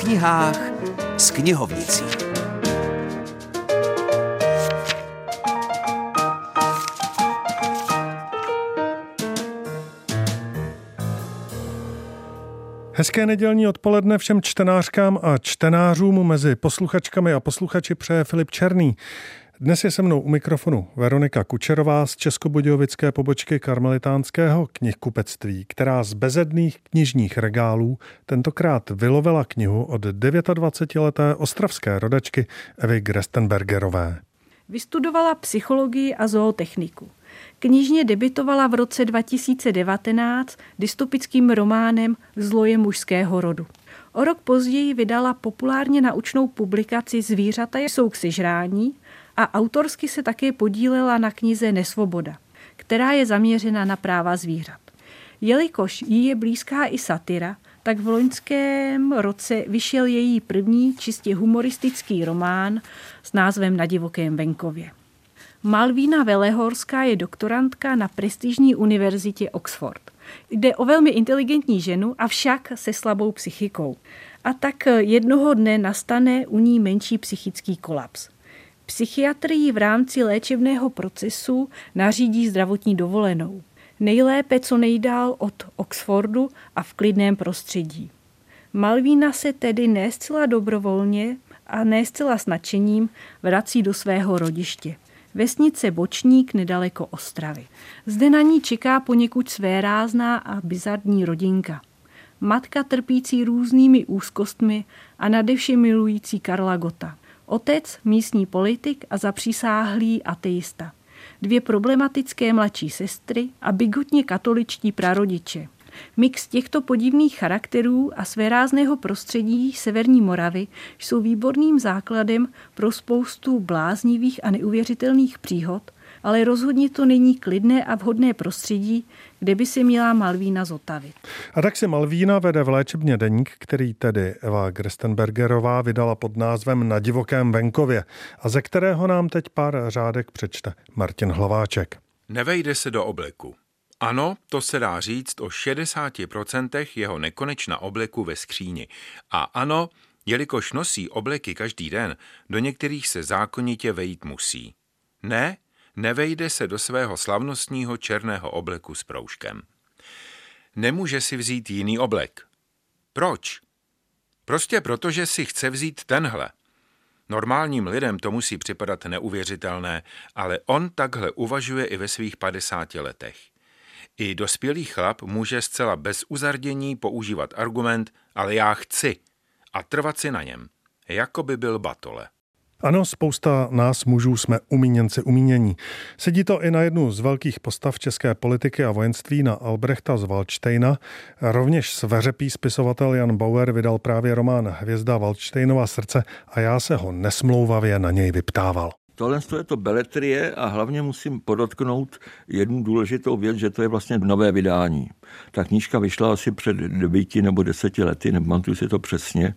knihách s knihovnicí. Hezké nedělní odpoledne všem čtenářkám a čtenářům mezi posluchačkami a posluchači přeje Filip Černý. Dnes je se mnou u mikrofonu Veronika Kučerová z Českobudějovické pobočky karmelitánského knihkupectví, která z bezedných knižních regálů tentokrát vylovila knihu od 29-leté ostravské rodačky Evy Grestenbergerové. Vystudovala psychologii a zootechniku. Knižně debitovala v roce 2019 dystopickým románem Zloje mužského rodu. O rok později vydala populárně naučnou publikaci Zvířata jsou k sežrání a autorsky se také podílela na knize Nesvoboda, která je zaměřena na práva zvířat. Jelikož jí je blízká i satyra, tak v loňském roce vyšel její první čistě humoristický román s názvem Na divokém venkově. Malvína Velehorská je doktorantka na prestižní univerzitě Oxford. Jde o velmi inteligentní ženu, avšak se slabou psychikou. A tak jednoho dne nastane u ní menší psychický kolaps. Psychiatrii v rámci léčebného procesu nařídí zdravotní dovolenou. Nejlépe co nejdál od Oxfordu a v klidném prostředí. Malvína se tedy ne zcela dobrovolně a ne zcela s nadšením vrací do svého rodiště. Vesnice Bočník nedaleko Ostravy. Zde na ní čeká poněkud své rázná a bizarní rodinka. Matka trpící různými úzkostmi a nadevše milující Karla Gota. Otec, místní politik a zapřísáhlý ateista. Dvě problematické mladší sestry a bigotně katoličtí prarodiče. Mix těchto podivných charakterů a svérázného prostředí Severní Moravy jsou výborným základem pro spoustu bláznivých a neuvěřitelných příhod, ale rozhodně to není klidné a vhodné prostředí, kde by si měla Malvína zotavit. A tak si Malvína vede v léčebně deník, který tedy Eva Grestenbergerová vydala pod názvem Na divokém venkově a ze kterého nám teď pár řádek přečte Martin Hlaváček. Nevejde se do obleku. Ano, to se dá říct o 60% jeho nekonečna obleku ve skříni. A ano, jelikož nosí obleky každý den, do některých se zákonitě vejít musí. Ne, nevejde se do svého slavnostního černého obleku s proužkem. Nemůže si vzít jiný oblek. Proč? Prostě proto, že si chce vzít tenhle. Normálním lidem to musí připadat neuvěřitelné, ale on takhle uvažuje i ve svých 50 letech. I dospělý chlap může zcela bez uzardění používat argument, ale já chci a trvat si na něm, jako by byl batole. Ano, spousta nás mužů jsme umíněnci umínění. Sedí to i na jednu z velkých postav české politiky a vojenství na Albrechta z Waldsteina. Rovněž sveřepý spisovatel Jan Bauer vydal právě román Hvězda Waldsteinova srdce a já se ho nesmlouvavě na něj vyptával. Tohle je to beletrie a hlavně musím podotknout jednu důležitou věc, že to je vlastně nové vydání. Ta knížka vyšla asi před devíti nebo deseti lety, nepamatuju si to přesně,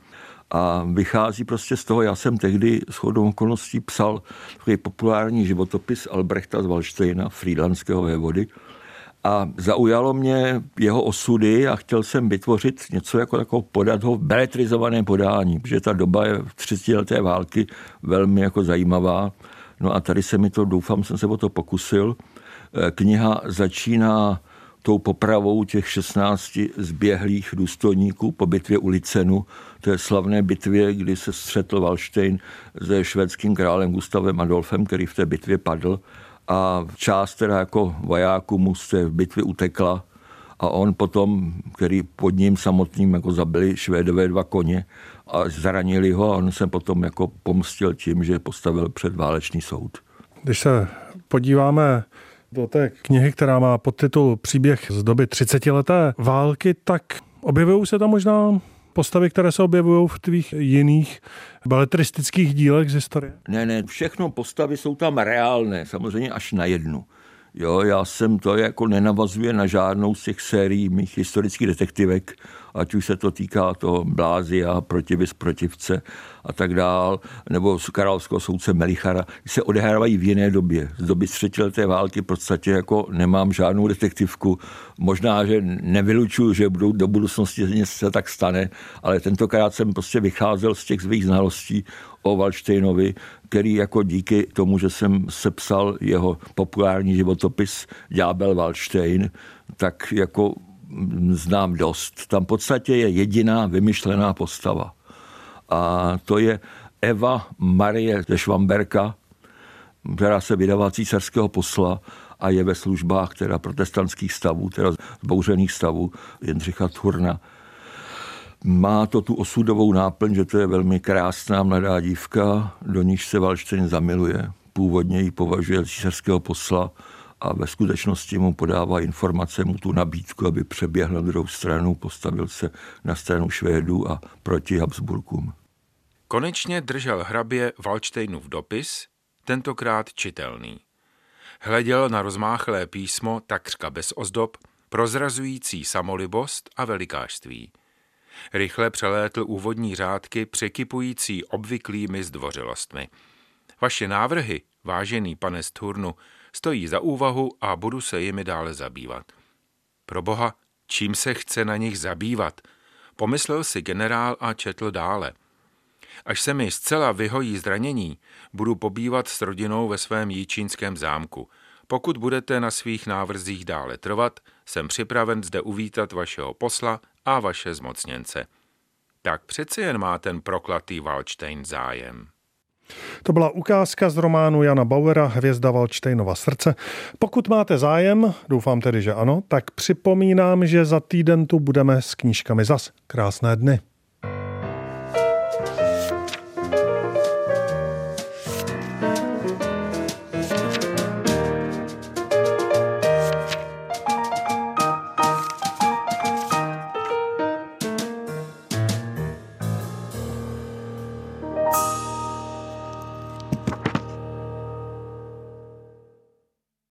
a vychází prostě z toho, já jsem tehdy s chodou okolností psal takový populární životopis Albrechta z Valštejna, frýdlanského vévody, a zaujalo mě jeho osudy a chtěl jsem vytvořit něco jako takovou podat ho beletrizované podání, protože ta doba je v 30 leté války velmi jako zajímavá. No a tady se mi to, doufám, jsem se o to pokusil. Eh, kniha začíná tou popravou těch 16 zběhlých důstojníků po bitvě u Licenu, té slavné bitvě, kdy se střetl Walstein se švédským králem Gustavem Adolfem, který v té bitvě padl. A část teda jako vojáků mu se v bitvě utekla. A on potom, který pod ním samotným jako zabili švédové dva koně a zranili ho a on se potom jako pomstil tím, že postavil před válečný soud. Když se podíváme do té knihy, která má podtitul Příběh z doby 30 leté války, tak objevují se tam možná postavy, které se objevují v tvých jiných baletristických dílech z historie? Ne, ne, všechno postavy jsou tam reálné, samozřejmě až na jednu. Jo, já jsem to jako nenavazuje na žádnou z těch sérií mých historických detektivek, ať už se to týká toho Blázia, protivys protivce a tak dál, nebo z královského soudce Melichara, se odehrávají v jiné době. Z doby třetileté války v podstatě jako nemám žádnou detektivku. Možná, že nevylučuju, že budou do budoucnosti něco se tak stane, ale tentokrát jsem prostě vycházel z těch svých znalostí o Waldsteinovi, který jako díky tomu, že jsem sepsal jeho populární životopis Ďábel Waldstein, tak jako znám dost. Tam v podstatě je jediná vymyšlená postava. A to je Eva Marie ze Švamberka, která se vydává císařského posla a je ve službách teda protestantských stavů, teda zbouřených stavů Jindřicha Turna. Má to tu osudovou náplň, že to je velmi krásná mladá dívka, do níž se Valštejn zamiluje. Původně ji považuje císařského posla a ve skutečnosti mu podává informace, mu tu nabídku, aby přeběhl na druhou stranu, postavil se na stranu Švédů a proti Habsburkům. Konečně držel hrabě Valštejnův dopis, tentokrát čitelný. Hleděl na rozmáchlé písmo takřka bez ozdob, prozrazující samolibost a velikářství. Rychle přelétl úvodní řádky překypující obvyklými zdvořilostmi. Vaše návrhy, vážený pane Sturnu, stojí za úvahu a budu se jimi dále zabývat. Pro boha, čím se chce na nich zabývat? Pomyslel si generál a četl dále. Až se mi zcela vyhojí zranění, budu pobývat s rodinou ve svém jíčínském zámku. Pokud budete na svých návrzích dále trvat, jsem připraven zde uvítat vašeho posla a vaše zmocněnce. Tak přeci jen má ten proklatý Waldstein zájem. To byla ukázka z románu Jana Bauera Hvězda Valčtejnova srdce. Pokud máte zájem, doufám tedy, že ano, tak připomínám, že za týden tu budeme s knížkami zas. Krásné dny.